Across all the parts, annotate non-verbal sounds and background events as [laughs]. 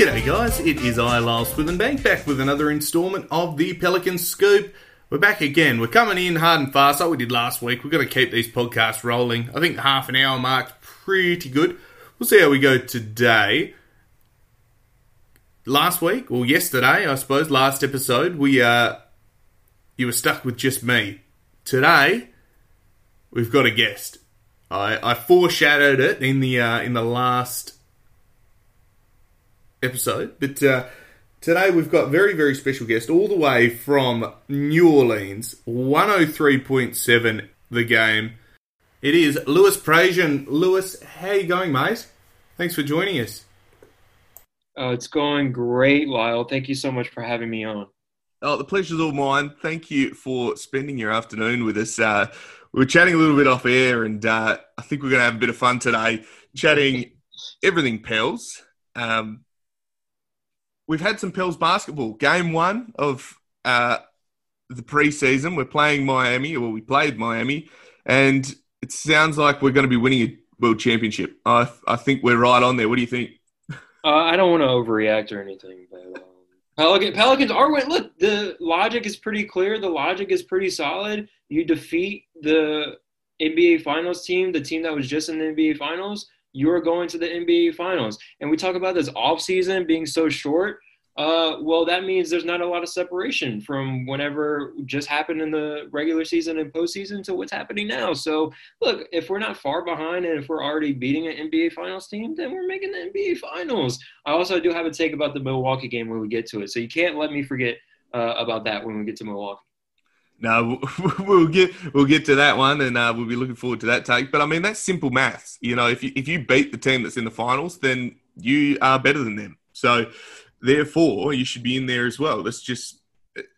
G'day guys, it is I, Lyle Swithenbank, back with another instalment of the Pelican Scoop. We're back again. We're coming in hard and fast like we did last week. We're going to keep these podcasts rolling. I think the half an hour mark's pretty good. We'll see how we go today. Last week, or yesterday, I suppose, last episode, we uh, you were stuck with just me. Today, we've got a guest. I, I foreshadowed it in the uh, in the last episode. But uh, today we've got very, very special guest all the way from New Orleans, 103.7 the game. It is Louis Prejean. Lewis, how you going, mate? Thanks for joining us. Oh, it's going great, Lyle. Thank you so much for having me on. Oh, the pleasure's all mine. Thank you for spending your afternoon with us. Uh, we were chatting a little bit off air, and uh, I think we're going to have a bit of fun today, chatting [laughs] everything Pels. Um, we've had some Pels basketball. Game one of uh, the preseason, we're playing Miami, or we played Miami, and it sounds like we're going to be winning a world championship. I, I think we're right on there. What do you think? Uh, I don't want to overreact or anything, but um, Pelican, Pelicans are winning. Look, the logic is pretty clear. The logic is pretty solid. You defeat the NBA Finals team, the team that was just in the NBA Finals you're going to the NBA Finals. And we talk about this off season being so short. Uh, well, that means there's not a lot of separation from whenever just happened in the regular season and postseason to what's happening now. So, look, if we're not far behind and if we're already beating an NBA Finals team, then we're making the NBA Finals. I also do have a take about the Milwaukee game when we get to it. So you can't let me forget uh, about that when we get to Milwaukee. No, [laughs] we'll get we'll get to that one, and uh, we'll be looking forward to that take. But I mean, that's simple maths. You know, if you if you beat the team that's in the finals, then you are better than them. So, therefore, you should be in there as well. That's just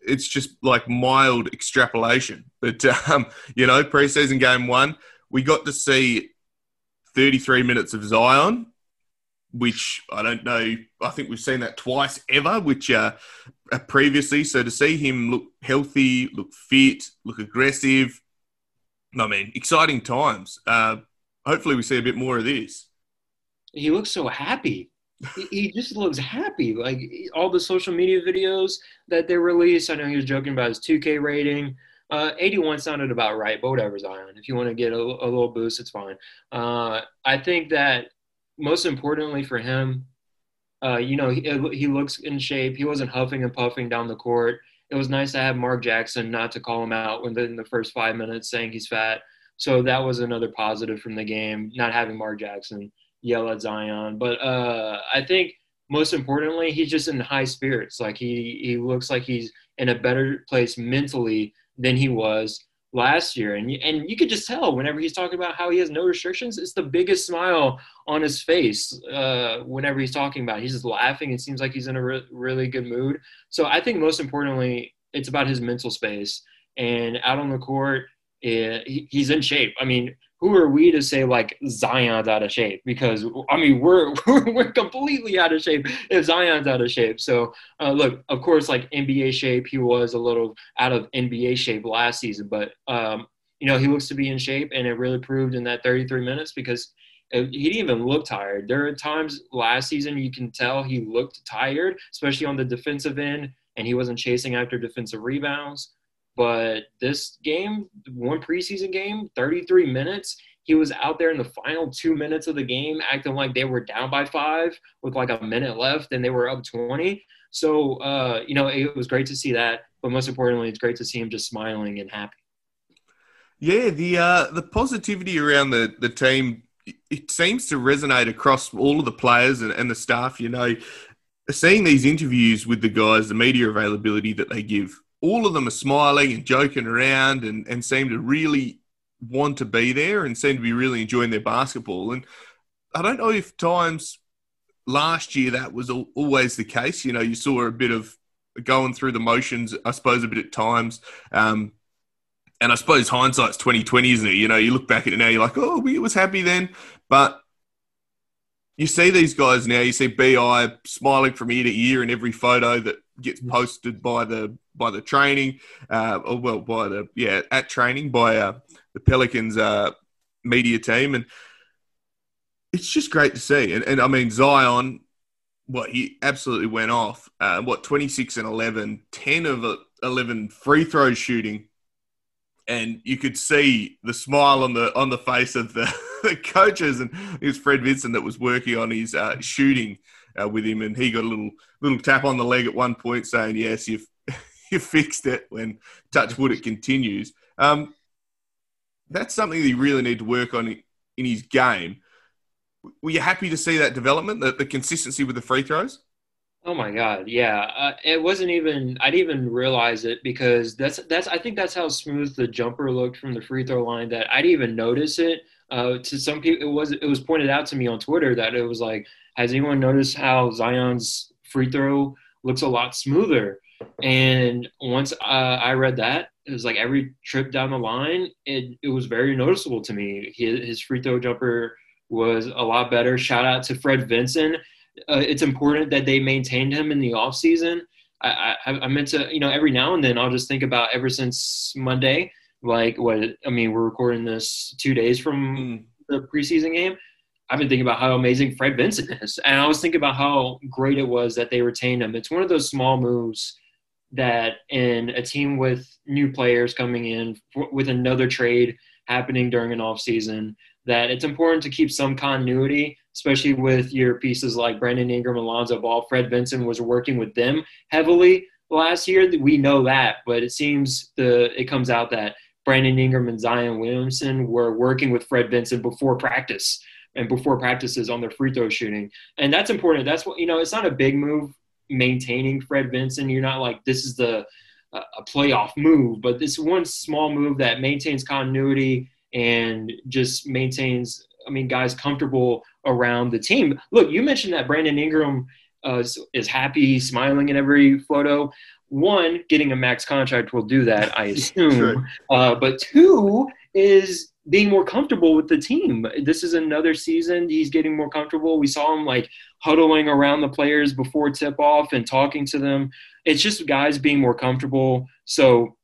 it's just like mild extrapolation. But [laughs] um, you know, preseason game one, we got to see 33 minutes of Zion, which I don't know. I think we've seen that twice ever, which uh, uh, previously. So to see him look healthy, look fit, look aggressive, I mean, exciting times. Uh, hopefully, we see a bit more of this. He looks so happy. he just looks happy. Like all the social media videos that they released. I know he was joking about his 2K rating. Uh, 81 sounded about right, but whatever, Zion. If you want to get a, a little boost, it's fine. Uh, I think that most importantly for him, uh, you know, he, he looks in shape. He wasn't huffing and puffing down the court. It was nice to have Mark Jackson not to call him out within the first five minutes saying he's fat. So that was another positive from the game, not having Mark Jackson yell at Zion. But uh, I think most importantly, he's just in high spirits. Like he, he looks like he's in a better place mentally than he was last year. And you, and you could just tell whenever he's talking about how he has no restrictions, it's the biggest smile on his face uh, whenever he's talking about it. He's just laughing. It seems like he's in a re- really good mood. So I think most importantly, it's about his mental space. And out on the court, it, he, he's in shape. I mean, who are we to say like Zion's out of shape? Because I mean, we're [laughs] we're completely out of shape if Zion's out of shape. So uh, look, of course, like NBA shape, he was a little out of NBA shape last season, but um, you know he looks to be in shape, and it really proved in that 33 minutes because he didn't even look tired. There are times last season you can tell he looked tired, especially on the defensive end, and he wasn't chasing after defensive rebounds. But this game, one preseason game, 33 minutes, he was out there in the final two minutes of the game acting like they were down by five with like a minute left and they were up 20. So, uh, you know, it was great to see that. But most importantly, it's great to see him just smiling and happy. Yeah, the uh, the positivity around the, the team it seems to resonate across all of the players and, and the staff. You know, seeing these interviews with the guys, the media availability that they give, all of them are smiling and joking around and, and seem to really want to be there and seem to be really enjoying their basketball. And I don't know if times last year that was always the case. You know, you saw a bit of going through the motions, I suppose, a bit at times. Um, and I suppose hindsight's twenty twenty, isn't it? You know, you look back at it now, you're like, oh, we was happy then, but you see these guys now. You see BI smiling from ear to ear in every photo that gets posted by the by the training, uh, well, by the yeah at training by uh, the Pelicans uh, media team, and it's just great to see. And, and I mean, Zion, what he absolutely went off. Uh, what, 26 and 11, 10 of 11 free throws shooting. And you could see the smile on the on the face of the, [laughs] the coaches, and it was Fred Vinson that was working on his uh, shooting uh, with him, and he got a little little tap on the leg at one point, saying, "Yes, you've you fixed it." When touch wood, it [laughs] continues. Um, that's something that you really need to work on in his game. Were you happy to see that development, the, the consistency with the free throws? Oh my God, yeah. Uh, it wasn't even. I didn't even realize it because that's that's. I think that's how smooth the jumper looked from the free throw line that I didn't even notice it. Uh, to some people, it was it was pointed out to me on Twitter that it was like, has anyone noticed how Zion's free throw looks a lot smoother? And once uh, I read that, it was like every trip down the line, it, it was very noticeable to me. His, his free throw jumper was a lot better. Shout out to Fred Vinson. Uh, it's important that they maintained him in the offseason. I, I, I meant to, you know, every now and then I'll just think about ever since Monday, like what, I mean, we're recording this two days from mm. the preseason game. I've been thinking about how amazing Fred Vinson is. And I was thinking about how great it was that they retained him. It's one of those small moves that in a team with new players coming in with another trade happening during an off season that it's important to keep some continuity especially with your pieces like brandon ingram and lonzo ball fred vinson was working with them heavily last year. We know that but it seems the it comes out that brandon ingram and zion williamson were working with fred vinson before practice and before practices on their free throw shooting. And that's important. That's what you know it's not a big move maintaining Fred Vinson. You're not like this is the uh, a playoff move, but this one small move that maintains continuity and just maintains, I mean, guys comfortable around the team. Look, you mentioned that Brandon Ingram uh, is happy, smiling in every photo. One, getting a max contract will do that, I [laughs] assume. sure. uh, but two is being more comfortable with the team. This is another season. He's getting more comfortable. We saw him like huddling around the players before tip off and talking to them. It's just guys being more comfortable. So,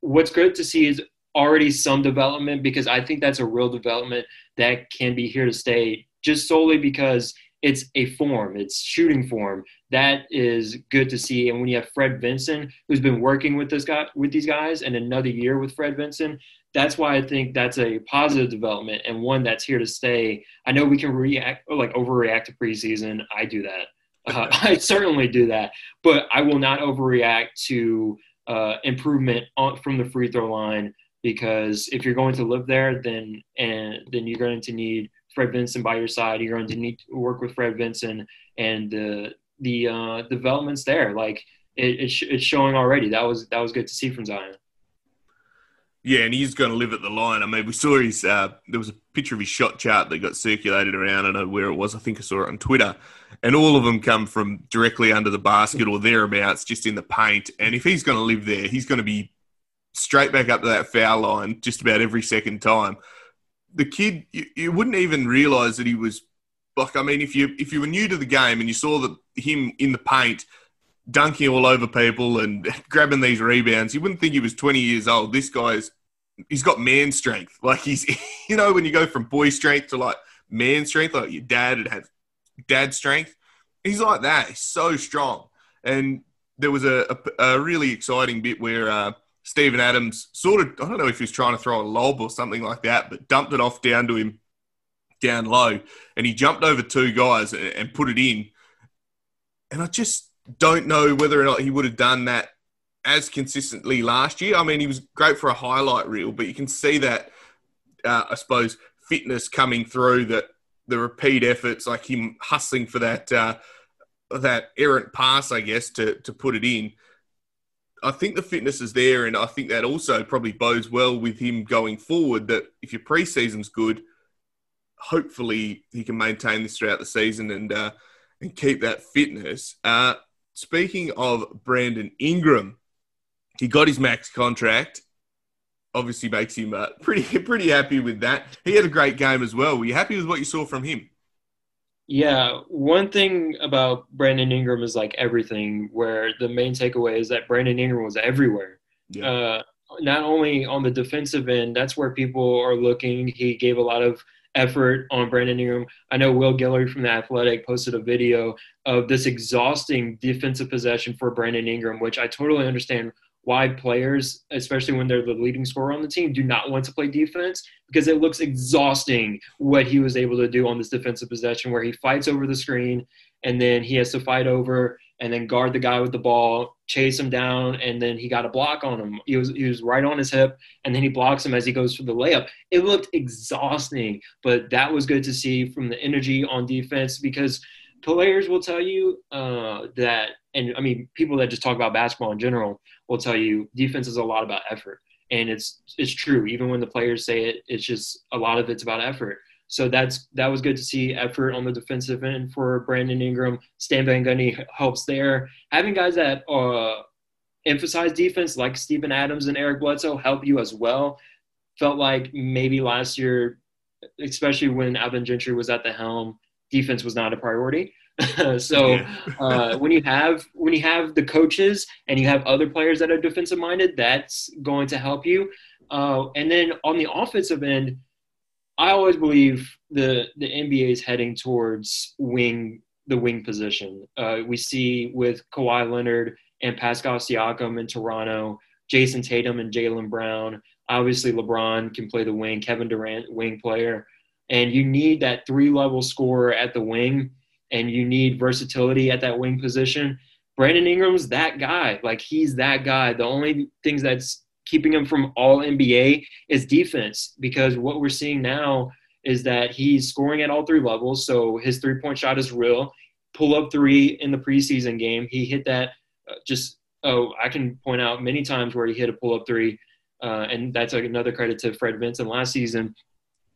what's good to see is already some development because I think that's a real development that can be here to stay just solely because it's a form, it's shooting form. That is good to see. And when you have Fred Vinson, who's been working with this guy with these guys, and another year with Fred Vinson, that's why I think that's a positive development and one that's here to stay. I know we can react or like overreact to preseason. I do that. [laughs] Uh, I certainly do that, but I will not overreact to uh, improvement on, from the free throw line because if you're going to live there, then and then you're going to need Fred Vinson by your side. You're going to need to work with Fred Vinson, and the the uh, developments there, like it, it's, it's showing already. That was that was good to see from Zion. Yeah, and he's going to live at the line. I mean, we saw his. Uh, there was a picture of his shot chart that got circulated around. I don't know where it was. I think I saw it on Twitter, and all of them come from directly under the basket or thereabouts, just in the paint. And if he's going to live there, he's going to be straight back up to that foul line just about every second time. The kid, you, you wouldn't even realize that he was like. I mean, if you if you were new to the game and you saw that him in the paint dunking all over people and [laughs] grabbing these rebounds. You wouldn't think he was 20 years old. This guy's he's got man strength. [laughs] Like he's you know when you go from boy strength to like man strength, like your dad have dad strength. He's like that. He's so strong. And there was a, a, a really exciting bit where uh, Steven Adams sort of, I don't know if he was trying to throw a lob or something like that, but dumped it off down to him down low. And he jumped over two guys and, put it in. And I just don't know whether or not he would have done that as consistently last year. I mean, he was great for a highlight reel, but you can see that, uh, I suppose, fitness coming through that the repeat efforts, like him hustling for that uh, that errant pass, I guess, to to put it in. I think the fitness is there, and I think that also probably bodes well with him going forward. That if your preseason's good, hopefully he can maintain this throughout the season and uh, and keep that fitness. Uh, speaking of Brandon Ingram, he got his max contract. Obviously, makes him uh, [laughs] pretty pretty happy with that. He had a great game as well. Were you happy with what you saw from him? Yeah, one thing about Brandon Ingram is like everything, where the main takeaway is that Brandon Ingram was everywhere. Yeah. Uh, not only on the defensive end, that's where people are looking. He gave a lot of effort on Brandon Ingram. I know Will Guillory from The Athletic posted a video of this exhausting defensive possession for Brandon Ingram, which I totally understand why players, especially when they're the leading scorer on the team, do not want to play defense because it looks exhausting what he was able to do on this defensive possession where he fights over the screen and then he has to fight over and then guard the guy with the ball, chase him down, and then he got a block on him. He was he was right on his hip, and then he blocks him as he goes for the layup. It looked exhausting, but that was good to see from the energy on defense because players will tell you uh, that, and I mean people that just talk about basketball in general will tell you defense is a lot about effort, and it's it's true. Even when the players say it, it's just a lot of it's about effort. So that's that was good to see effort on the defensive end for Brandon Ingram. Stan Van Gundy helps there. Having guys that uh, emphasize defense like Steven Adams and Eric Bledsoe help you as well. Felt like maybe last year, especially when Alvin Gentry was at the helm, defense was not a priority. [laughs] so [laughs] uh, when you have when you have the coaches and you have other players that are defensive minded, that's going to help you. Uh, and then on the offensive end, I always believe the the NBA is heading towards wing the wing position. Uh, we see with Kawhi Leonard and Pascal Siakam in Toronto, Jayson Tatum and Jaylen Brown. Obviously, LeBron can play the wing. Kevin Durant, wing player, and you need that three level scorer at the wing, and you need versatility at that wing position. Brandon Ingram's that guy. Like he's that guy. The only things that's keeping him from all NBA is defense because what we're seeing now is that he's scoring at all three levels. So his three point shot is real. Pull up three in the preseason game. He hit that uh, just, oh, I can point out many times where he hit a pull up three. Uh, and that's like another credit to Fred Vinson last season.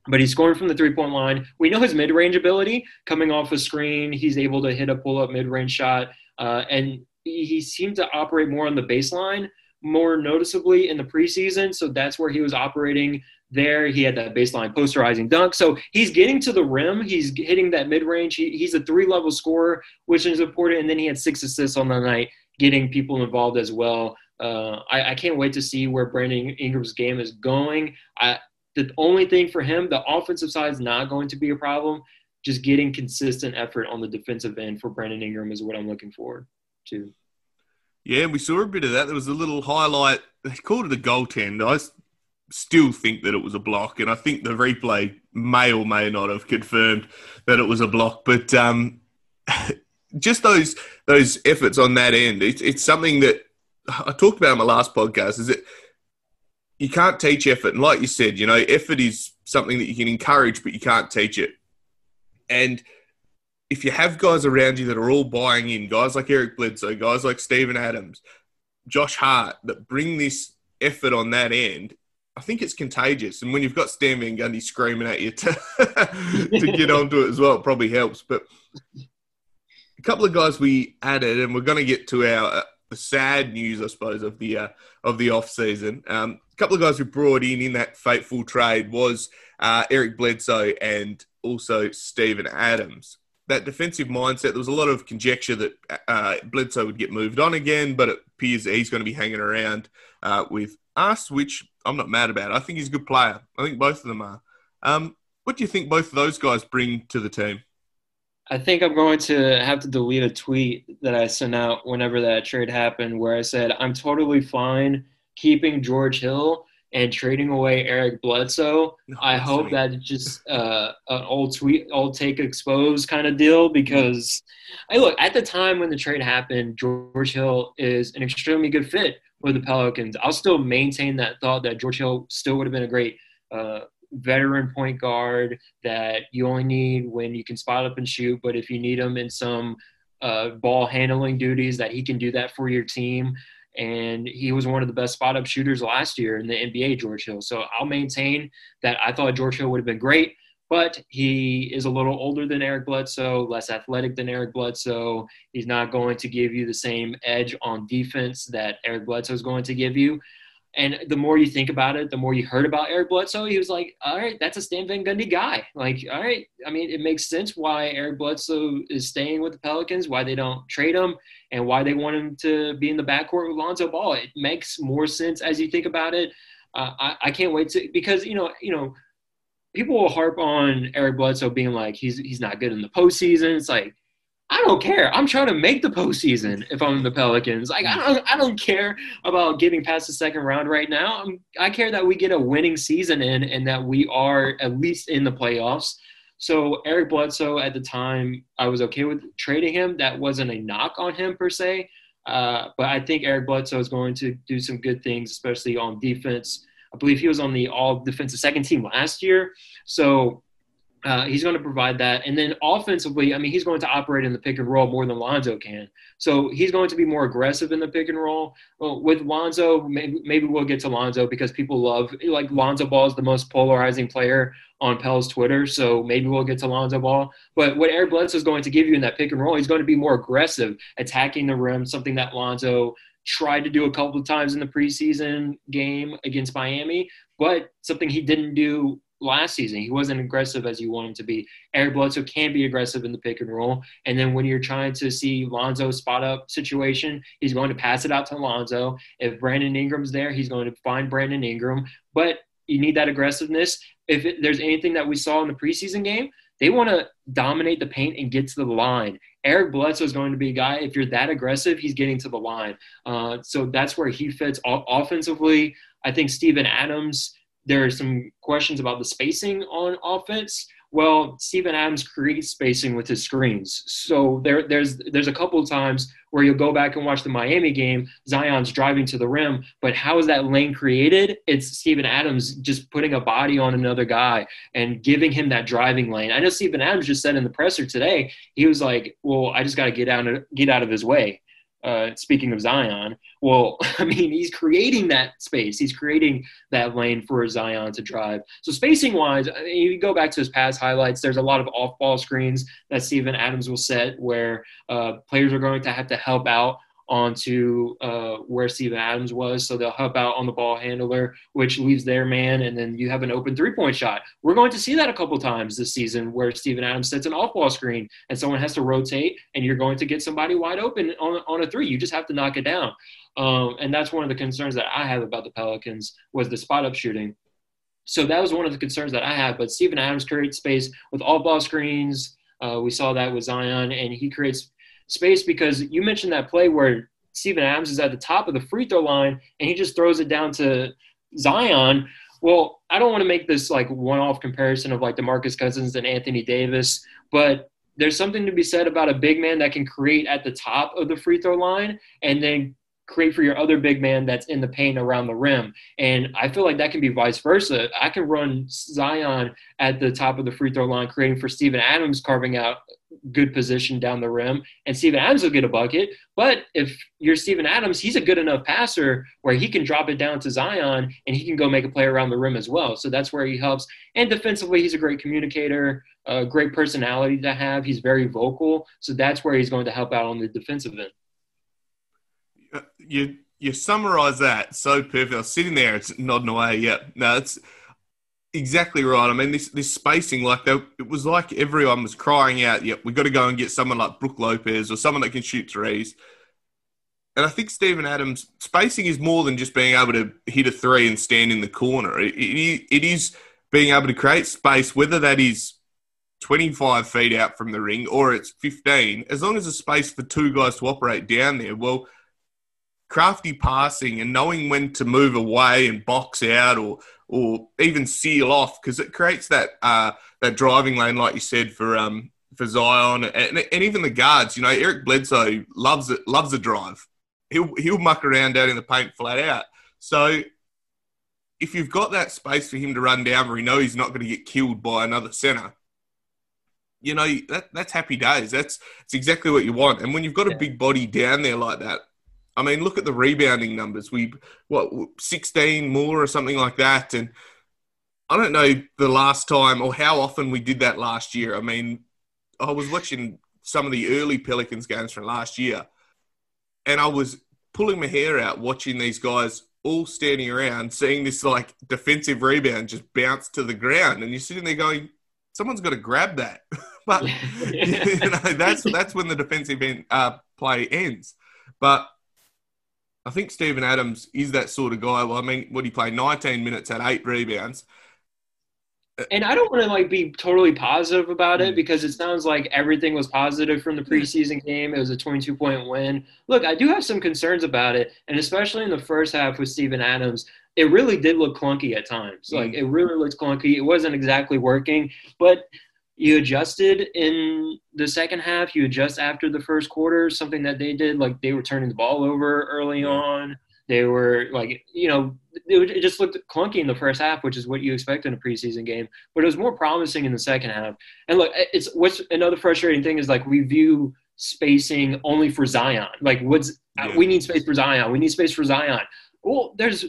But he's scoring from the three point line. We know his mid range ability coming off a screen. He's able to hit a pull up mid range shot. Uh, and he, he seemed to operate more on the baseline more noticeably in the preseason. So that's where he was operating there. He had that baseline posterizing dunk. So he's getting to the rim. He's hitting that mid range. He, he's a three level scorer, which is important. And then he had six assists on the night, getting people involved as well. Uh, I, I, can't wait to see where Brandon Ingram's game is going. I, the only thing for him, the offensive side is not going to be a problem. Just getting consistent effort on the defensive end for Brandon Ingram is what I'm looking forward to. Yeah, we saw a bit of that. There was a little highlight. They called it a goaltend. I still think that it was a block, and I think the replay may or may not have confirmed that it was a block. But um, [laughs] just those those efforts on that end, it's, it's something that I talked about in my last podcast. Is that you can't teach effort, and like you said, you know, effort is something that you can encourage, but you can't teach it. And if you have guys around you that are all buying in, guys like Eric Bledsoe, guys like Steven Adams, Josh Hart, that bring this effort on that end, I think it's contagious. And when you've got Stan Van Gundy screaming at you to, [laughs] to get onto it as well, it probably helps. But a couple of guys we added, and we're going to get to our uh, the sad news, I suppose, of the uh, of the off season. Um, a couple of guys we brought in in that fateful trade was uh, Eric Bledsoe and also Steven Adams that defensive mindset. There was a lot of conjecture that uh, Bledsoe would get moved on again, but it appears he's going to be hanging around uh, with us, which I'm not mad about. I think he's a good player. I think both of them are. Um, what do you think both of those guys bring to the team? I think I'm going to have to delete a tweet that I sent out whenever that trade happened, where I said I'm totally fine keeping George Hill and trading away Eric Bledsoe. No, I hope sweet. that just uh, an old tweet, old take exposed kind of deal because I look at the time when the trade happened, George Hill is an extremely good fit with the Pelicans. I'll still maintain that thought that George Hill still would have been a great uh, veteran point guard that you only need when you can spot up and shoot. But if you need him in some uh, ball handling duties, that he can do that for your team. And he was one of the best spot up shooters last year in the NBA, George Hill. So I'll maintain that I thought George Hill would have been great, but he is a little older than Eric Bledsoe, less athletic than Eric Bledsoe. He's not going to give you the same edge on defense that Eric Bledsoe is going to give you. And the more you think about it, the more you heard about Eric Bledsoe, he was like, all right, that's a Stan Van Gundy guy. Like, all right, I mean, it makes sense why Eric Bledsoe is staying with the Pelicans, why they don't trade him, and why they want him to be in the backcourt with Lonzo Ball. It makes more sense as you think about it. Uh, I, I can't wait to because you know you know people will harp on Eric Bledsoe being like he's he's not good in the postseason. It's like I don't care. I'm trying to make the postseason if I'm the Pelicans. Like I don't I don't care about getting past the second round right now. I'm, I care that we get a winning season in and that we are at least in the playoffs. So Eric Bledsoe at the time, I was okay with trading him. That wasn't a knock on him per se, uh, but I think Eric Bledsoe is going to do some good things, especially on defense. I believe he was on the All Defensive Second Team last year. So uh, he's going to provide that. And then offensively, I mean, he's going to operate in the pick and roll more than Lonzo can. So he's going to be more aggressive in the pick and roll. Well, with Lonzo, maybe, maybe we'll get to Lonzo because people love, like, Lonzo Ball is the most polarizing player on Pels Twitter. So maybe we'll get to Lonzo Ball. But what Eric Bledsoe is going to give you in that pick and roll, he's going to be more aggressive, attacking the rim, something that Lonzo tried to do a couple of times in the preseason game against Miami, but something he didn't do last season. He wasn't aggressive as you want him to be. Eric Bledsoe can be aggressive in the pick and roll. And then when you're trying to see Lonzo spot up situation, he's going to pass it out to Lonzo. If Brandon Ingram's there, he's going to find Brandon Ingram. But you need that aggressiveness. If it, there's anything that we saw in the preseason game, they want to dominate the paint and get to the line. Eric Bledsoe is going to be a guy. If you're that aggressive, he's getting to the line. Uh, so that's where he fits offensively. I think Steven Adams there are some questions about the spacing on offense. Well, Steven Adams creates spacing with his screens. So there, there's there's a couple of times where you'll go back and watch the Miami game. Zion's driving to the rim, but how is that lane created? It's Steven Adams just putting a body on another guy and giving him that driving lane. I know Steven Adams just said in the presser today, he was like, "Well, I just got to get out get out of his way." Uh, speaking of Zion, well, [laughs] I mean, he's creating that space. He's creating that lane for Zion to drive. So spacing wise, you go back to his past highlights. There's a lot of off ball screens that Steven Adams will set where uh, players are going to have to help out onto uh, where Steven Adams was. So they'll help out on the ball handler, which leaves their man, and then you have an open three point shot. We're going to see that a couple times this season where Steven Adams sets an off ball screen and someone has to rotate, and you're going to get somebody wide open on, on a three. You just have to knock it down. Um, and that's one of the concerns that I have about the Pelicans was the spot up shooting. So that was one of the concerns that I have. But Steven Adams creates space with all ball screens. Uh, we saw that with Zion, and he creates space because you mentioned that play where Steven Adams is at the top of the free throw line and he just throws it down to Zion. Well, I don't want to make this like one off comparison of like DeMarcus Cousins and Anthony Davis, but there's something to be said about a big man that can create at the top of the free throw line and then create for your other big man that's in the paint around the rim. And I feel like that can be vice versa. I can run Zion at the top of the free throw line, creating for Steven Adams, carving out good position down the rim, and Steven Adams will get a bucket. But if you're Steven Adams, he's a good enough passer where he can drop it down to Zion and he can go make a play around the rim as well. So that's where he helps. And defensively, he's a great communicator, a great personality to have. He's very vocal. So that's where he's going to help out on the defensive end. You you summarize that so perfect. I was sitting there, it's nodding away. Yeah, no, it's exactly right. I mean, this this spacing, like they, it was like everyone was crying out, "Yep, we've got to go and get someone like Brook Lopez or someone that can shoot threes." And I think Steven Adams spacing is more than just being able to hit a three and stand in the corner. It, it, it is being able to create space, whether that is 25 feet out from the ring or it's 15, as long as there's space for two guys to operate down there, well, crafty passing and knowing when to move away and box out or or even seal off because it creates that uh, that driving lane, like you said, for um, for Zion and, and even the guards. You know, Eric Bledsoe loves it, loves a drive. He'll he'll muck around down in the paint flat out. So if you've got that space for him to run down where he knows he's not going to get killed by another center, you know that that's happy days. That's that's exactly what you want. And when you've got a big body down there like that, I mean, look at the rebounding numbers. We what sixteen more or something like that, and I don't know the last time or how often we did that last year. I mean, I was watching some of the early Pelicans games from last year, and I was pulling my hair out watching these guys all standing around, seeing this like defensive rebound just bounce to the ground, and you're sitting there going, "Someone's got to grab that." [laughs] but [laughs] [laughs] you know, that's that's when the defensive end, uh, play ends. But I think Steven Adams is that sort of guy. Well, I mean, what he played 19 minutes at eight rebounds. And I don't want to like be totally positive about it mm. because it sounds like everything was positive from the preseason game. It was a 22 point win. Look, I do have some concerns about it, and especially in the first half with Steven Adams, it really did look clunky at times. Like mm. it really looked clunky. It wasn't exactly working, but you adjusted in the second half. You adjust after the first quarter, something that they did. Like they were turning the ball over early on. They were like, you know, it, it, just looked clunky in the first half, which is what you expect in a preseason game. But it was more promising in the second half. And look, it's what's another frustrating thing is like we view spacing only for Zion. Like, what's yeah. we need space for Zion. We need space for Zion. Well, there's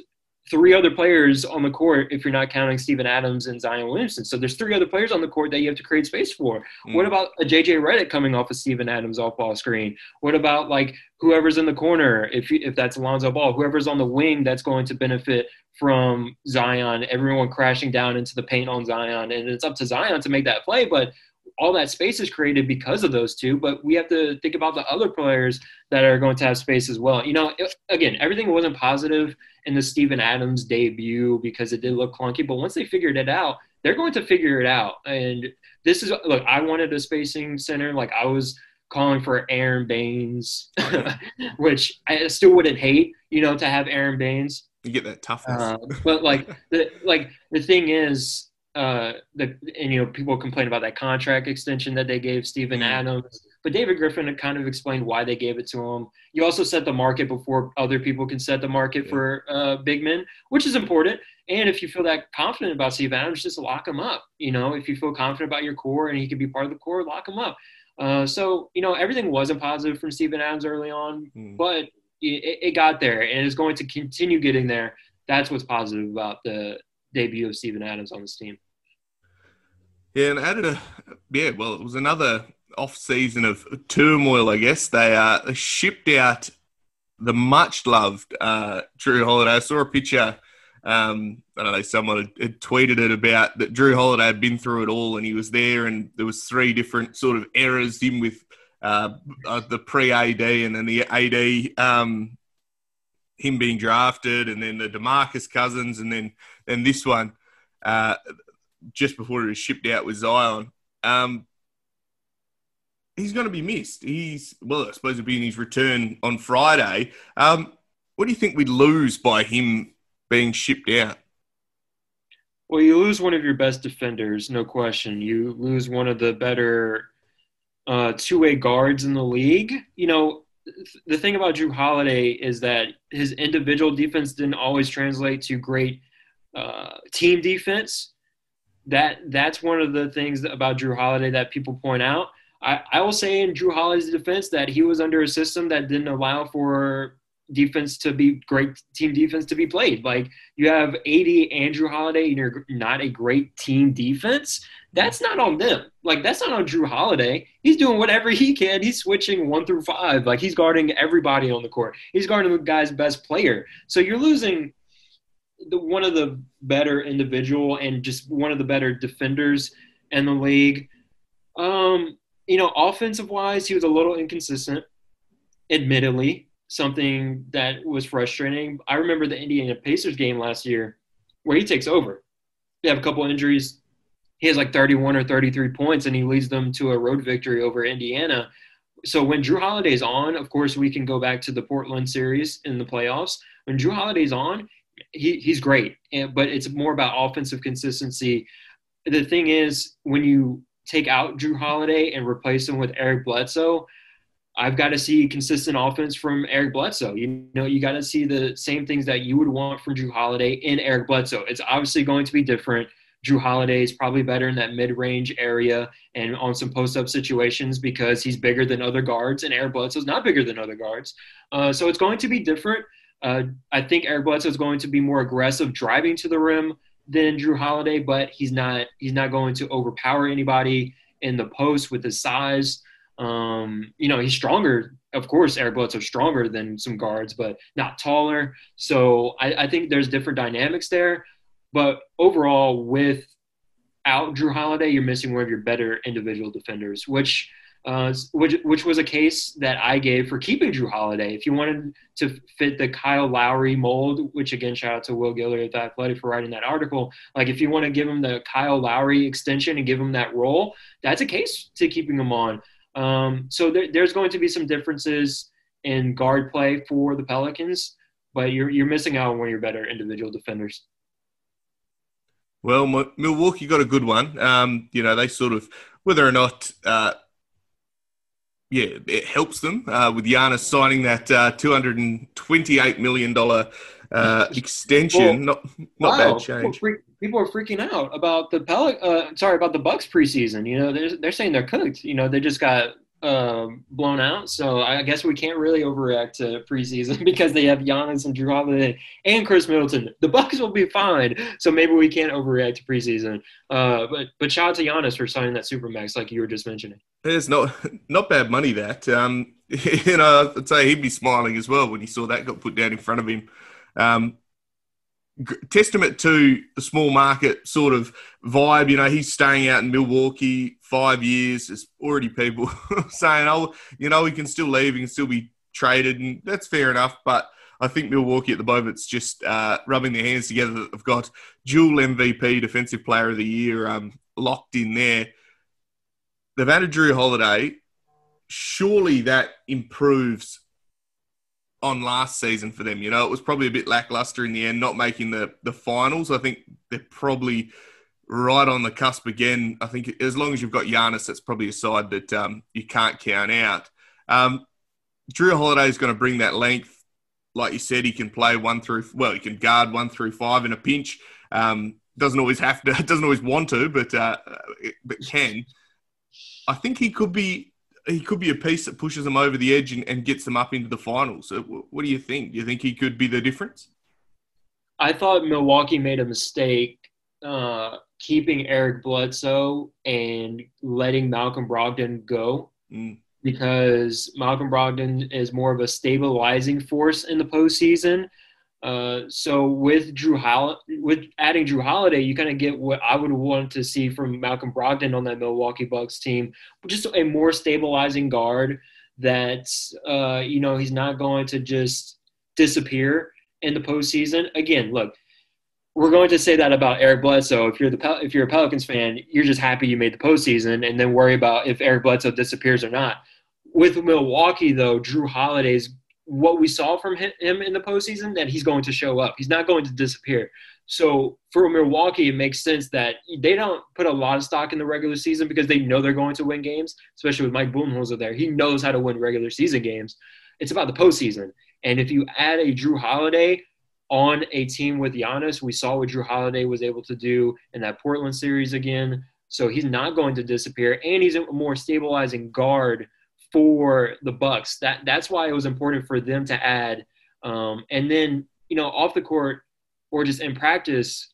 three other players on the court if you're not counting Steven Adams and Zion Williamson. So there's three other players on the court that you have to create space for. Mm. What about a JJ Redick coming off of Steven Adams off ball screen? What about like whoever's in the corner if you, if that's Alonzo Ball, whoever's on the wing that's going to benefit from Zion, everyone crashing down into the paint on Zion and it's up to Zion to make that play, but all that space is created because of those two, but we have to think about the other players that are going to have space as well. You know, again, everything wasn't positive in the Steven Adams debut because it did look clunky, but once they figured it out, they're going to figure it out. And this is look, I wanted a spacing center, like I was calling for Aron Baynes, [laughs] which I still wouldn't hate, you know, to have Aron Baynes. You get that toughness. Uh, but like the like the thing is, uh, the and you know people complain about that contract extension that they gave Steven mm-hmm. Adams, but David Griffin kind of explained why they gave it to him. You also set the market before other people can set the market for uh, big men, which is important. And if you feel that confident about Steven Adams, just lock him up. You know, if you feel confident about your core and he can be part of the core, lock him up. Uh, so you know everything wasn't positive from Steven Adams early on, mm. but it, it got there and it's going to continue getting there. That's what's positive about the debut of Steven Adams on this team. Yeah, and added a yeah. Well, it was another off season of turmoil. I guess they uh shipped out the much loved uh, Jrue Holiday. I saw a picture. Um, I don't know. Someone had, tweeted it about that. Jrue Holiday had been through it all, and he was there, and there was three different sort of errors. Him with uh, uh, the pre AD and then the AD. Um, him being drafted, and then the Demarcus Cousins, and then then this one uh, just before he was shipped out with Zion. Um, he's going to be missed. He's well, I suppose it'll be in his return on Friday. Um, what do you think we'd lose by him being shipped out? Well, you lose one of your best defenders, no question. You lose one of the better uh, two-way guards in the league. You know, the thing about Jrue Holiday is that his individual defense didn't always translate to great uh, team defense. That that's one of the things about Jrue Holiday that people point out. I, I will say in Jrue Holiday's defense that he was under a system that didn't allow for defense to be great team defense to be played. Like you have AD Andrew Holiday and you're not a great team defense. That's not on them. Like that's not on Jrue Holiday. He's doing whatever he can. He's switching one through five. Like he's guarding everybody on the court. He's guarding the guy's best player. So you're losing the one of the better individual and just one of the better defenders in the league. Um, you know, offensive wise, he was a little inconsistent, admittedly, something that was frustrating. I remember the Indiana Pacers game last year where he takes over. they have a couple injuries. He has like 31 or 33 points, and he leads them to a road victory over Indiana. So when Jrue Holiday's on, of course, we can go back to the Portland series in the playoffs. When Jrue Holiday's on, he, he's great, and, but it's more about offensive consistency. The thing is, when you take out Jrue Holiday and replace him with Eric Bledsoe, I've got to see consistent offense from Eric Bledsoe. You know, you got to see the same things that you would want from Jrue Holiday in Eric Bledsoe. It's obviously going to be different. Jrue Holiday is probably better in that mid-range area and on some post-up situations because he's bigger than other guards, and Eric Bledsoe is not bigger than other guards. Uh, so it's going to be different. Uh, I think Eric Bledsoe is going to be more aggressive driving to the rim than Jrue Holiday, but he's not he's not going to overpower anybody in the post with his size. Um, you know, he's stronger. Of course, Eric Bledsoe's stronger than some guards, but not taller. So I, I think there's different dynamics there. But overall, without Jrue Holiday, you're missing one of your better individual defenders, which – uh, which which was a case that I gave for keeping Jrue Holiday. If you wanted to fit the Kyle Lowry mold, which again, shout out to Will Guillory at the Athletic for writing that article. Like, if you want to give him the Kyle Lowry extension and give him that role, that's a case to keeping him on. Um, so there, there's going to be some differences in guard play for the Pelicans, but you're you're missing out on one of your better individual defenders. Well, Milwaukee got a good one. Um, you know, they sort of whether or not. Uh, yeah, it helps them uh, with Giannis signing that uh, two hundred and twenty-eight million dollar uh, [laughs] extension. Well, not not wow. bad change. People, people are freaking out about the Pel- uh, sorry about the Bucks preseason. You know, they're they're saying they're cooked. You know, they just got um, blown out. So I guess we can't really overreact to preseason [laughs] because they have Giannis and Jrue Holiday and Khris Middleton. The Bucks will be fine. So maybe we can't overreact to preseason. Uh, but but shout out to Giannis for signing that super max like you were just mentioning. It's not [laughs] not bad money that. Um, [laughs] you know, I'd say he'd be smiling as well when he saw that got put down in front of him. Um, testament to the small market sort of vibe. You know, he's staying out in Milwaukee five years. There's already people [laughs] saying, "Oh, you know, he can still leave. He can still be traded," and that's fair enough. But I think Milwaukee at the moment's just uh, rubbing their hands together that they've got dual MVP, Defensive Player of the Year, um, locked in there. They've added Jrue Holiday. Surely that improves on last season for them. You know, it was probably a bit lackluster in the end, not making the the finals. I think they're probably right on the cusp again. I think as long as you've got Giannis, that's probably a side that um, you can't count out. Um, Jrue Holiday is going to bring that length. Like you said, he can play one through well, he can guard one through five in a pinch. Um, doesn't always have to, [laughs] doesn't always want to, but uh, but can. I think he could be he could be a piece that pushes them over the edge and, and gets them up into the finals. So what do you think? Do you think he could be the difference? I thought Milwaukee made a mistake uh, keeping Eric Bledsoe and letting Malcolm Brogdon go mm. because Malcolm Brogdon is more of a stabilizing force in the postseason. Uh, so with Jrue Hol- with adding Jrue Holiday, you kind of get what I would want to see from Malcolm Brogdon on that Milwaukee Bucks team, just a more stabilizing guard that uh, you know he's not going to just disappear in the postseason. Again, look, we're going to say that about Eric Bledsoe. If you're the if you're a Pelicans fan, you're just happy you made the postseason, and then worry about if Eric Bledsoe disappears or not. With Milwaukee, though, Jrue Holiday's what we saw from him in the postseason that he's going to show up. He's not going to disappear. So for Milwaukee, it makes sense that they don't put a lot of stock in the regular season because they know they're going to win games, especially with Mike Budenholzer there. He knows how to win regular season games. It's about the postseason. And if you add a Jrue Holiday on a team with Giannis, we saw what Jrue Holiday was able to do in that Portland series again. So he's not going to disappear, and he's a more stabilizing guard – for the Bucks. That that's why it was important for them to add. Um, and then you know off the court or just in practice,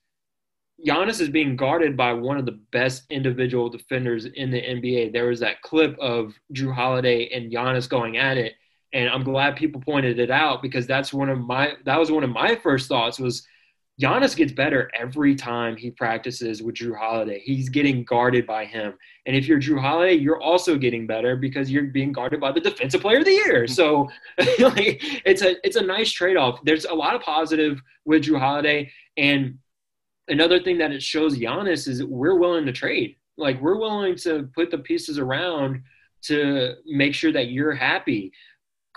Giannis is being guarded by one of the best individual defenders in the NBA. There was that clip of Jrue Holiday and Giannis going at it, and I'm glad people pointed it out because that's one of my that was one of my first thoughts was Giannis gets better every time he practices with Jrue Holiday. He's getting guarded by him. And if you're Jrue Holiday, you're also getting better because you're being guarded by the defensive player of the year. Mm-hmm. So [laughs] like, it's a it's a nice trade-off. There's a lot of positive with Jrue Holiday. And another thing that it shows Giannis is we're willing to trade. Like we're willing to put the pieces around to make sure that you're happy.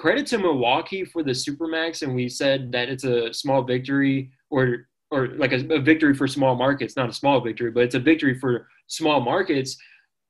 Credit to Milwaukee for the supermax, and we said that it's a small victory or or like a, a victory for small markets, not a small victory, but it's a victory for small markets.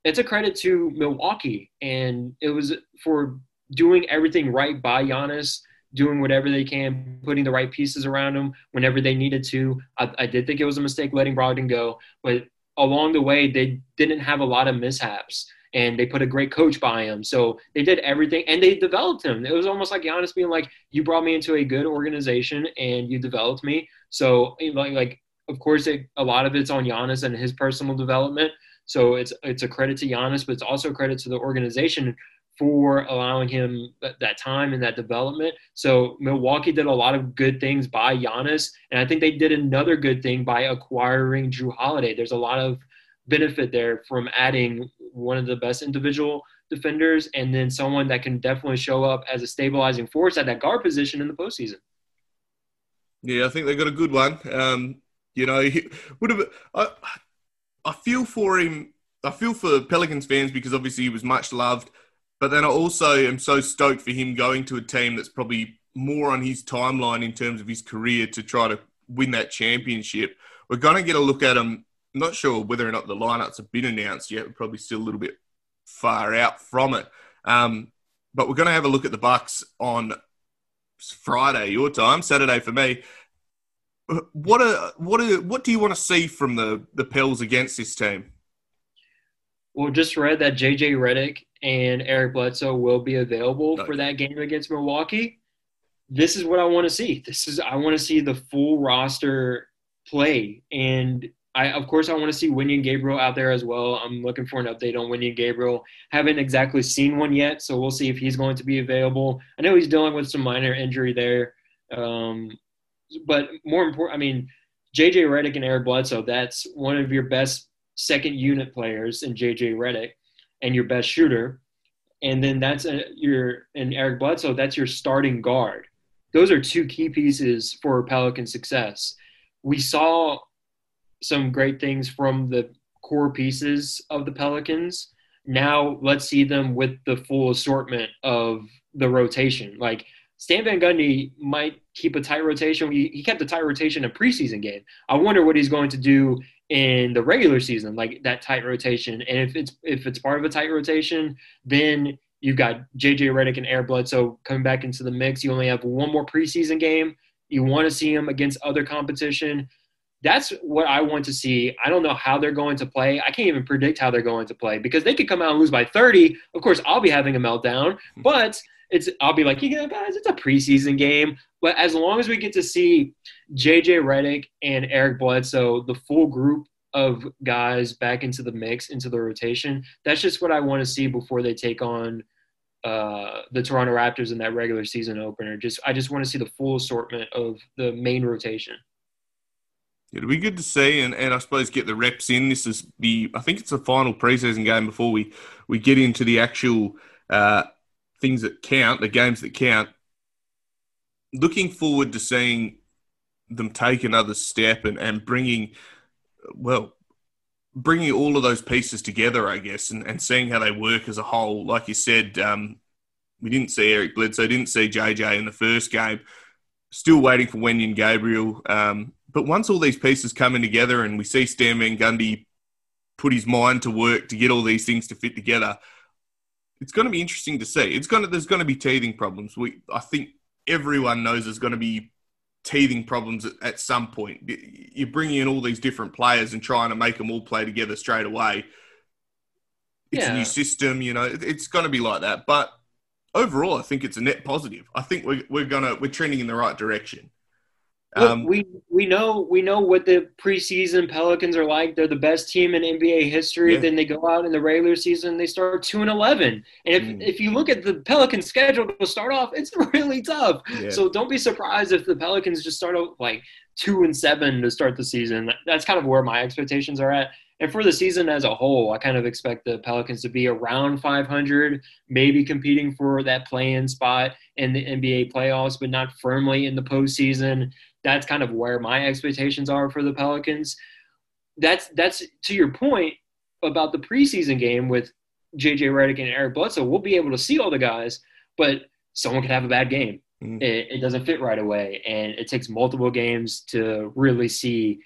It's a credit to Milwaukee, and it was for doing everything right by Giannis doing whatever they can, putting the right pieces around him whenever they needed to. I, I did think it was a mistake letting Brogdon go, but along the way, they didn't have a lot of mishaps. And they put a great coach by him. So they did everything and they developed him. It was almost like Giannis being like, You brought me into a good organization and you developed me. So, like, like of course, it, a lot of it's on Giannis and his personal development. So it's it's a credit to Giannis, but it's also a credit to the organization for allowing him that, that, time and that development. So Milwaukee did a lot of good things by Giannis, and I think they did another good thing by acquiring Jrue Holiday. There's a lot of benefit there from adding one of the best individual defenders and then someone that can definitely show up as a stabilizing force at that guard position in the postseason. Yeah, I think they got a good one. Um, you know, would have. I, I feel for him. I feel for Pelicans fans because obviously he was much loved but then I also am so stoked for him going to a team that's probably more on his timeline in terms of his career to try to win that championship. We're going to get a look at him. I'm not sure whether or not the lineups have been announced yet. We're probably still a little bit far out from it. Um, but we're going to have a look at the Bucks on Friday, your time, Saturday for me. What a, what a, what do you want to see from the the Pels against this team? Well, just read that JJ Redick and Eric Bledsoe will be available for that game against Milwaukee. This is what I want to see. This is I want to see the full roster play, and I of course I want to see Wenyen Gabriel out there as well. I'm looking for an update on Wenyen Gabriel. Haven't exactly seen one yet, so we'll see if he's going to be available. I know he's dealing with some minor injury there, um, but more important, I mean, JJ Redick and Eric Bledsoe. That's one of your best second unit players in JJ Redick and your best shooter. And then that's a, your and Eric Bledsoe, that's your starting guard. Those are two key pieces for Pelican success. We saw some great things from the core pieces of the Pelicans. Now let's see them with the full assortment of the rotation. Like Stan Van Gundy might keep a tight rotation. He, he kept a tight rotation in a preseason game. I wonder what he's going to do in the regular season, like that tight rotation. And if it's if it's part of a tight rotation, then you've got JJ Redick and Eric Bledsoe coming back into the mix. You only have one more preseason game. You want to see them against other competition. That's what I want to see. I don't know how they're going to play. I can't even predict how they're going to play because they could come out and lose by 30. Of course, I'll be having a meltdown, but it's I'll be like, yeah, guys, it's a preseason game. But as long as we get to see JJ Redick and Eric Bledsoe, the full group of guys back into the mix, into the rotation, that's just what I want to see before they take on uh, the Toronto Raptors in that regular season opener. Just I just want to see the full assortment of the main rotation. It'll be good to see, and, and I suppose get the reps in. This is the I think it's the final preseason game before we we get into the actual uh, things that count, the games that count. Looking forward to seeing them take another step and, and bringing, well, bringing all of those pieces together, I guess, and, and seeing how they work as a whole. Like you said, um, we didn't see Eric Bledsoe, didn't see JJ in the first game. Still waiting for Wenyen Gabriel. Um, but once all these pieces come in together and we see Stan Van Gundy put his mind to work to get all these things to fit together – it's going to be interesting to see. It's going to there's going to be teething problems. We I think everyone knows there's going to be teething problems at, at some point. You're bringing in all these different players and trying to make them all play together straight away. It's yeah. a new system, you know. It's going to be like that, but overall, I think it's a net positive. I think we're, we're gonna we're trending in the right direction. Um, we we know we know what the preseason Pelicans are like. They're the best team in NBA history. Yeah. Then they go out in the regular season. They start two and eleven. And if mm. if you look at the Pelicans' schedule to start off, it's [laughs] really tough. Yeah. So don't be surprised if the Pelicans just start out like two and seven to start the season. That's kind of where my expectations are at. And for the season as a whole, I kind of expect the Pelicans to be around 500, maybe competing for that play-in spot in the NBA playoffs, but not firmly in the postseason that's kind of where my expectations are for the Pelicans. That's that's to your point about the preseason game with JJ Redick and Eric Bledsoe. We'll be able to see all the guys, but someone could have a bad game. Mm-hmm. It, it doesn't fit right away, and it takes multiple games to really see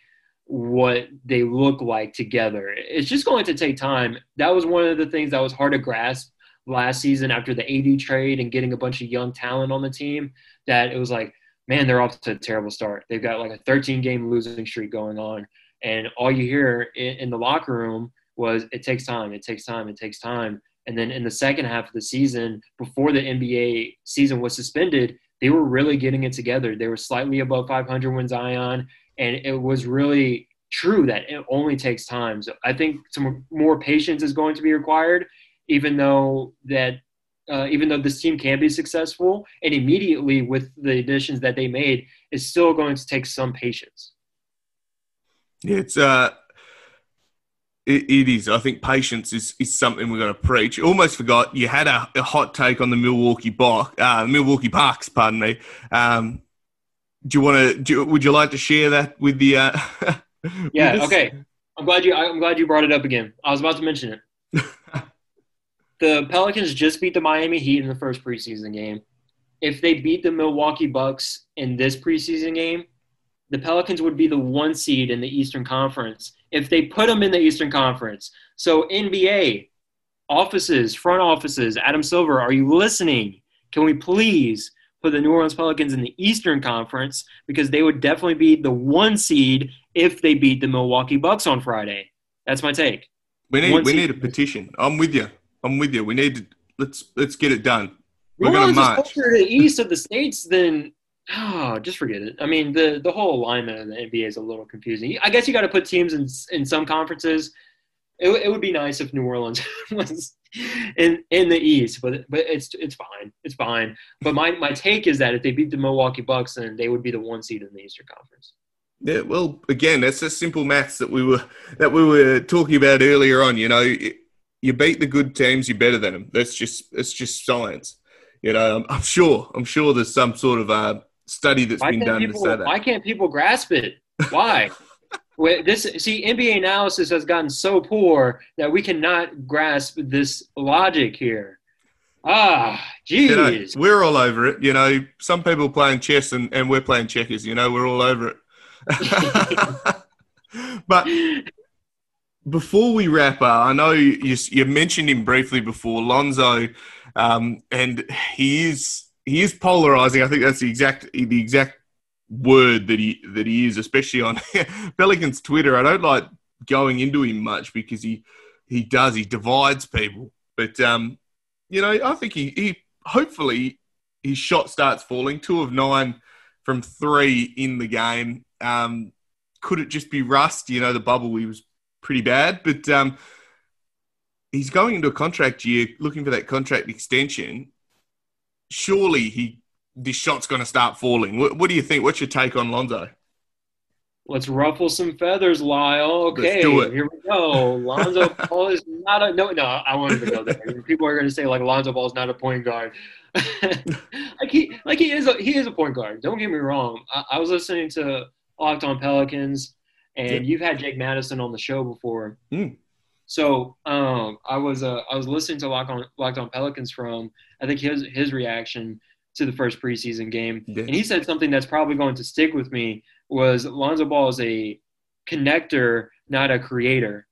what they look like together. It's just going to take time. That was one of the things that was hard to grasp last season after the AD trade and getting a bunch of young talent on the team. That it was like, man, they're off to a terrible start. They've got like a 13 game losing streak going on. And all you hear in, in the locker room was, it takes time, it takes time, it takes time. And then in the second half of the season, before the NBA season was suspended, they were really getting it together. They were slightly above 500 when Zion and it was really true that it only takes time. So I think some more patience is going to be required, even though that uh, even though this team can be successful, and immediately with the additions that they made, is still going to take some patience. It's uh, it, it is. I think patience is, is something we're going to preach. Almost forgot you had a, a hot take on the Milwaukee Bucks, uh, Milwaukee Bucks, pardon me. Um, do you want to? Would you like to share that with the? Uh, [laughs] yeah. okay. I'm glad you. I'm glad you brought it up again. I was about to mention it. [laughs] the Pelicans just beat the Miami Heat in the first preseason game. If they beat the Milwaukee Bucks in this preseason game, the Pelicans would be the one seed in the Eastern Conference if they put them in the Eastern Conference. So NBA offices, front offices, Adam Silver, are you listening? Can we please put the New Orleans Pelicans in the Eastern Conference because they would definitely be the one seed if they beat the Milwaukee Bucks on Friday. That's my take. We need one we seed. need a petition. I'm with you. I'm with you. We need to let's let's get it done. We're going to march. Closer to the east of the states, then oh, just forget it. I mean, the the whole alignment of the NBA is a little confusing. I guess you got to put teams in in some conferences. It, it would be nice if New Orleans [laughs] was in in the East, but but it's it's fine. It's fine. But my my take is that if they beat the Milwaukee Bucks, then they would be the one seed in the Eastern Conference. Yeah, well, again, that's a simple maths that we were that we were talking about earlier on. You know, you beat the good teams, you're better than them. That's just it's just science. You know, I'm, I'm sure I'm sure there's some sort of uh, study that's why been done people, to say that. Why can't people grasp it? Why? [laughs] this see NBA analysis has gotten so poor that we cannot grasp this logic here. Ah, jeez. You know, we're all over it. You know, some people playing chess and, and we're playing checkers. You know, we're all over it. [laughs] [laughs] but before we wrap up, I know you, you mentioned him briefly before, Lonzo, um, and he is he is polarizing. I think that's the exact the exact word that he that he is, especially on [laughs] Pelicans Twitter. I don't like going into him much because he he does he divides people. But um, you know, I think he, he hopefully his shot starts falling. Two of nine from three in the game. Um, could it just be rust? You know, the bubble he was pretty bad, but um, he's going into a contract year looking for that contract extension. Surely he this shot's going to start falling. What, what, do you think? What's your take on Lonzo? Let's ruffle some feathers, Lyle. Okay, here we go. Lonzo Ball is not a no. No, I wanted to go there. People are going to say like Lonzo Ball is not a point guard. [laughs] like he, like he is, a, he is a point guard. Don't get me wrong. I, I was listening to Locked On Pelicans, and yeah. you've had Jake Madison on the show before. Mm. So um, I was uh, I was listening to Locked On Locked On Pelicans from I think his his reaction to the first preseason game. And he said something that's probably going to stick with me was Lonzo Ball is a connector, not a creator,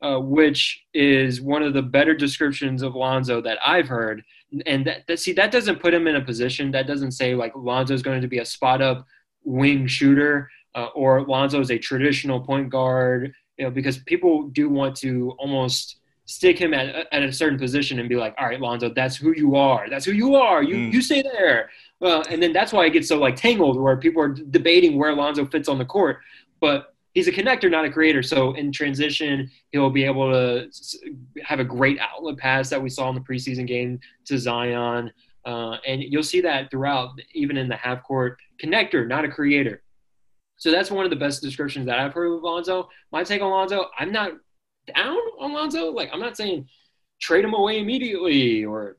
uh, which is one of the better descriptions of Lonzo that I've heard. And that, that see that doesn't put him in a position that doesn't say like Lonzo is going to be a spot up wing shooter uh, or Lonzo is a traditional point guard. You know, because people do want to almost stick him at, at a certain position and be like, all right, Lonzo, that's who you are. That's who you are. You mm. you stay there. Uh, and then that's why it gets so like tangled where people are debating where Lonzo fits on the court. But he's a connector, not a creator. So in transition, he'll be able to have a great outlet pass that we saw in the preseason game to Zion. Uh, and you'll see that throughout, even in the half court connector, not a creator. So that's one of the best descriptions that I've heard of Lonzo. My take on Lonzo, I'm not down on Lonzo. Like, I'm not saying trade him away immediately, or,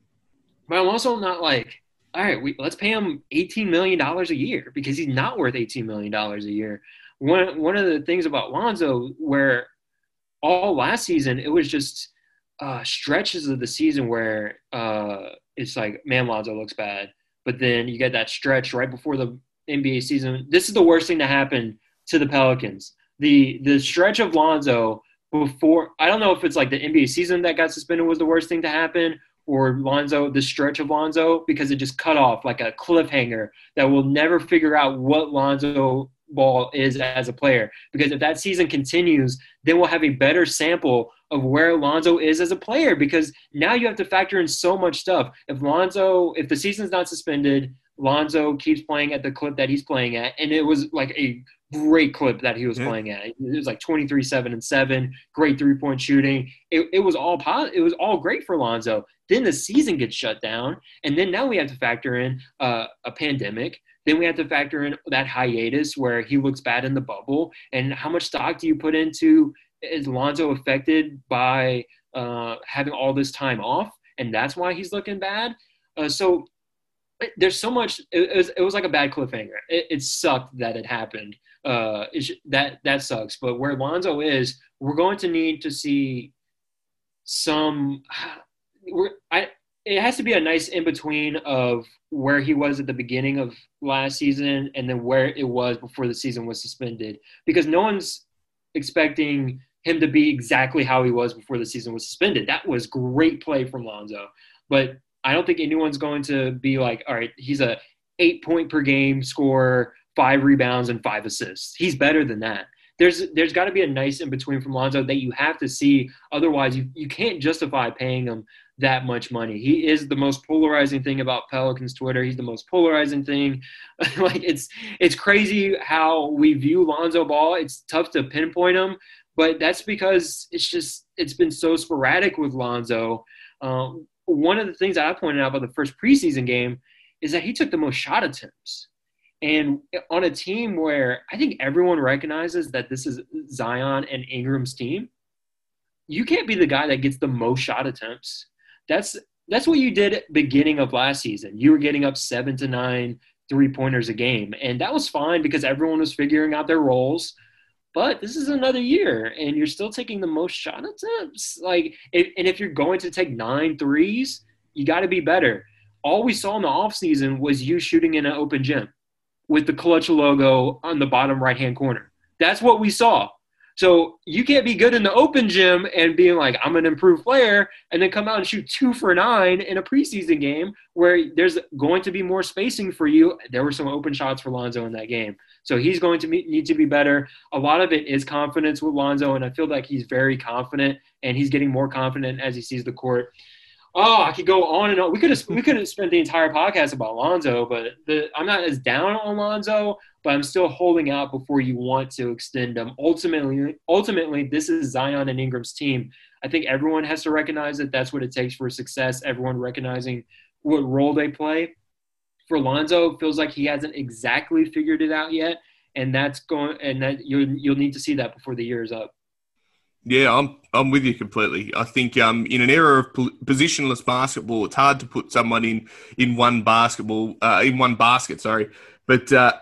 but I'm also not like all right, we, let's pay him $18 million a year because he's not worth $18 million a year. One, one of the things about Lonzo, where all last season, it was just uh, stretches of the season where uh, it's like, man, Lonzo looks bad. But then you get that stretch right before the NBA season. This is the worst thing to happen to the Pelicans. The the stretch of Lonzo before I don't know if it's like the NBA season that got suspended was the worst thing to happen or Lonzo, the stretch of Lonzo, because it just cut off like a cliffhanger that we'll never figure out what Lonzo ball is as a player. Because if that season continues, then we'll have a better sample of where Lonzo is as a player. Because now you have to factor in so much stuff. If Lonzo, if the season's not suspended, Lonzo keeps playing at the clip that he's playing at, and it was like a great clip that he was yeah. playing at. It was like 23, 7, and 7, great three point shooting. It, it was all positive. It was all great for Lonzo. Then the season gets shut down. And then now we have to factor in uh, a pandemic. Then we have to factor in that hiatus where he looks bad in the bubble. And how much stock do you put into is Lonzo affected by uh, having all this time off? And that's why he's looking bad. Uh, so there's so much. It, it, was, it was like a bad cliffhanger. It, it sucked that it happened uh, that that sucks. But where Lonzo is, we're going to need to see some. [sighs] We're, I, it has to be a nice in between of where he was at the beginning of last season and then where it was before the season was suspended, because no one's expecting him to be exactly how he was before the season was suspended. That was great play from Lonzo, but I don't think anyone's going to be like, all right, he's a eight point per game scorer five rebounds and five assists. He's better than that. There's there's got to be a nice in between from Lonzo that you have to see. Otherwise, you, you can't justify paying him that much money. He is the most polarizing thing about Pelicans Twitter. He's the most polarizing thing. [laughs] like it's it's crazy how we view Lonzo Ball. It's tough to pinpoint him, but that's because it's just it's been so sporadic with Lonzo. Um, one of the things I pointed out about the first preseason game is that he took the most shot attempts. And on a team where I think everyone recognizes that this is Zion and Ingram's team, you can't be the guy that gets the most shot attempts. That's that's what you did beginning of last season. You were getting up seven to nine three pointers a game, and that was fine because everyone was figuring out their roles. But this is another year, and you're still taking the most shot attempts. Like, if, and if you're going to take nine threes, you got to be better. All we saw in the offseason was you shooting in an open gym with the clutch logo on the bottom right hand corner. That's what we saw. So you can't be good in the open gym and being like, I'm an improved player, and then come out and shoot two for nine in a preseason game where there's going to be more spacing for you. There were some open shots for Lonzo in that game. So he's going to need to be better. A lot of it is confidence with Lonzo, and I feel like he's very confident and he's getting more confident as he sees the court oh, I could go on and on. We could have we could have spent the entire podcast about Lonzo, but the, I'm not as down on Lonzo, but I'm still holding out before you want to extend them. Ultimately, ultimately, this is Zion and Ingram's team. I think everyone has to recognize that that's what it takes for success. Everyone recognizing what role they play. For Lonzo, feels like he hasn't exactly figured it out yet, and that's going and that you'll you'll need to see that before the year is up. Yeah, I'm I'm with you completely. I think um, in an era of positionless basketball, it's hard to put someone in in one basketball uh, in one basket. Sorry, but uh,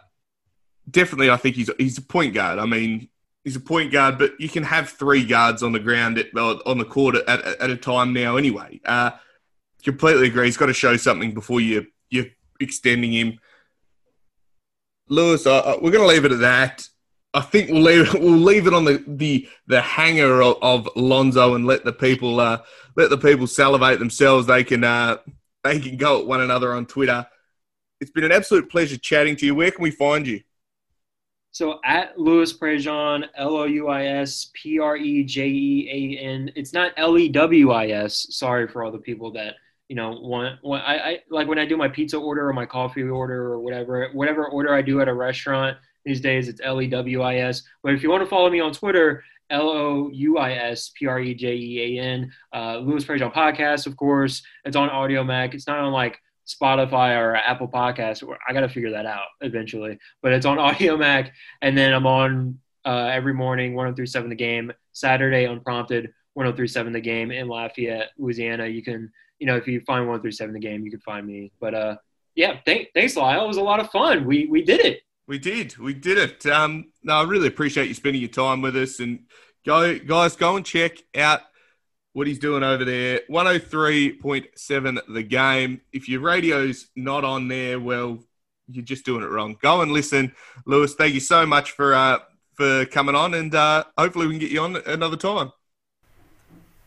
definitely, I think he's he's a point guard. I mean, he's a point guard, but you can have three guards on the ground at, on the court at, at, a time now. Anyway, uh, completely agree. He's got to show something before you you're extending him. Louis, we're going to leave it at that. I think we'll leave [laughs] we'll leave it on the the the hanger of, of Lonzo and let the people uh, let the people salivate themselves. They can uh, they can go at one another on Twitter. It's been an absolute pleasure chatting to you. Where can we find you? So at Louis Prejean, L O U I S P R E J E A N. It's not L E W I S. Sorry for all the people that you know want. I, I like when I do my pizza order or my coffee order or whatever whatever order I do at a restaurant these days it's L E W I S. But if you want to follow me on Twitter, L O U I S P R E J E A N. Uh, Louis Prejean podcast, of course. It's on Audiomack. It's not on like Spotify or Apple Podcasts. I got to figure that out eventually. But it's on [laughs] Audiomack, and then I'm on uh, every morning 103.7 The Game. Saturday unprompted 103.7 The Game in Lafayette, Louisiana. You can, you know, if you find 103.7 The Game, you can find me. But uh, yeah, thank, thanks, Lyle. It was a lot of fun. We we did it. We did. We did it. Um, no, I really appreciate you spending your time with us. And go, guys, go and check out what he's doing over there. 103.7 the game. If your radio's not on there, well, you're just doing it wrong. Go and listen. Louis, thank you so much for uh, for coming on, and uh, hopefully we can get you on another time.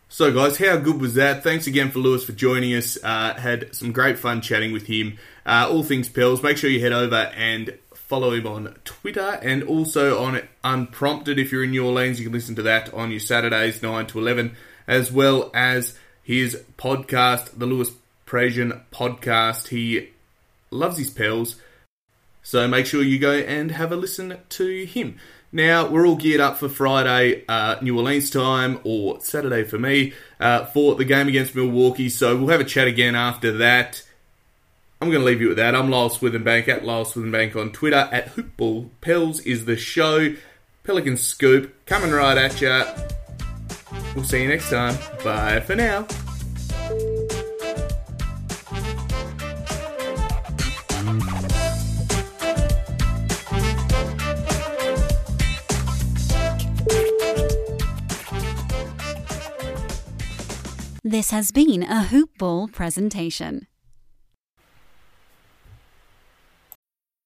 So, guys, how good was that? Thanks again for Louis for joining us. Uh, had some great fun chatting with him. Uh, all things Pels. Make sure you head over and follow him on Twitter and also on Unprompted. If you're in New Orleans, you can listen to that on your Saturdays, 9 to 11, as well as his podcast, the Louis Prejean podcast. He loves his Pels. So make sure you go and have a listen to him. Now, we're all geared up for Friday, uh, New Orleans time, or Saturday for me, uh, for the game against Milwaukee. So we'll have a chat again after that. I'm going to leave you with that. I'm Lyle Swithenbank at Lyle Swithenbank on Twitter. At Hoopball Pels is the show. Pelican Scoop coming right at you. We'll see you next time. Bye for now. This has been a Hoop Ball presentation.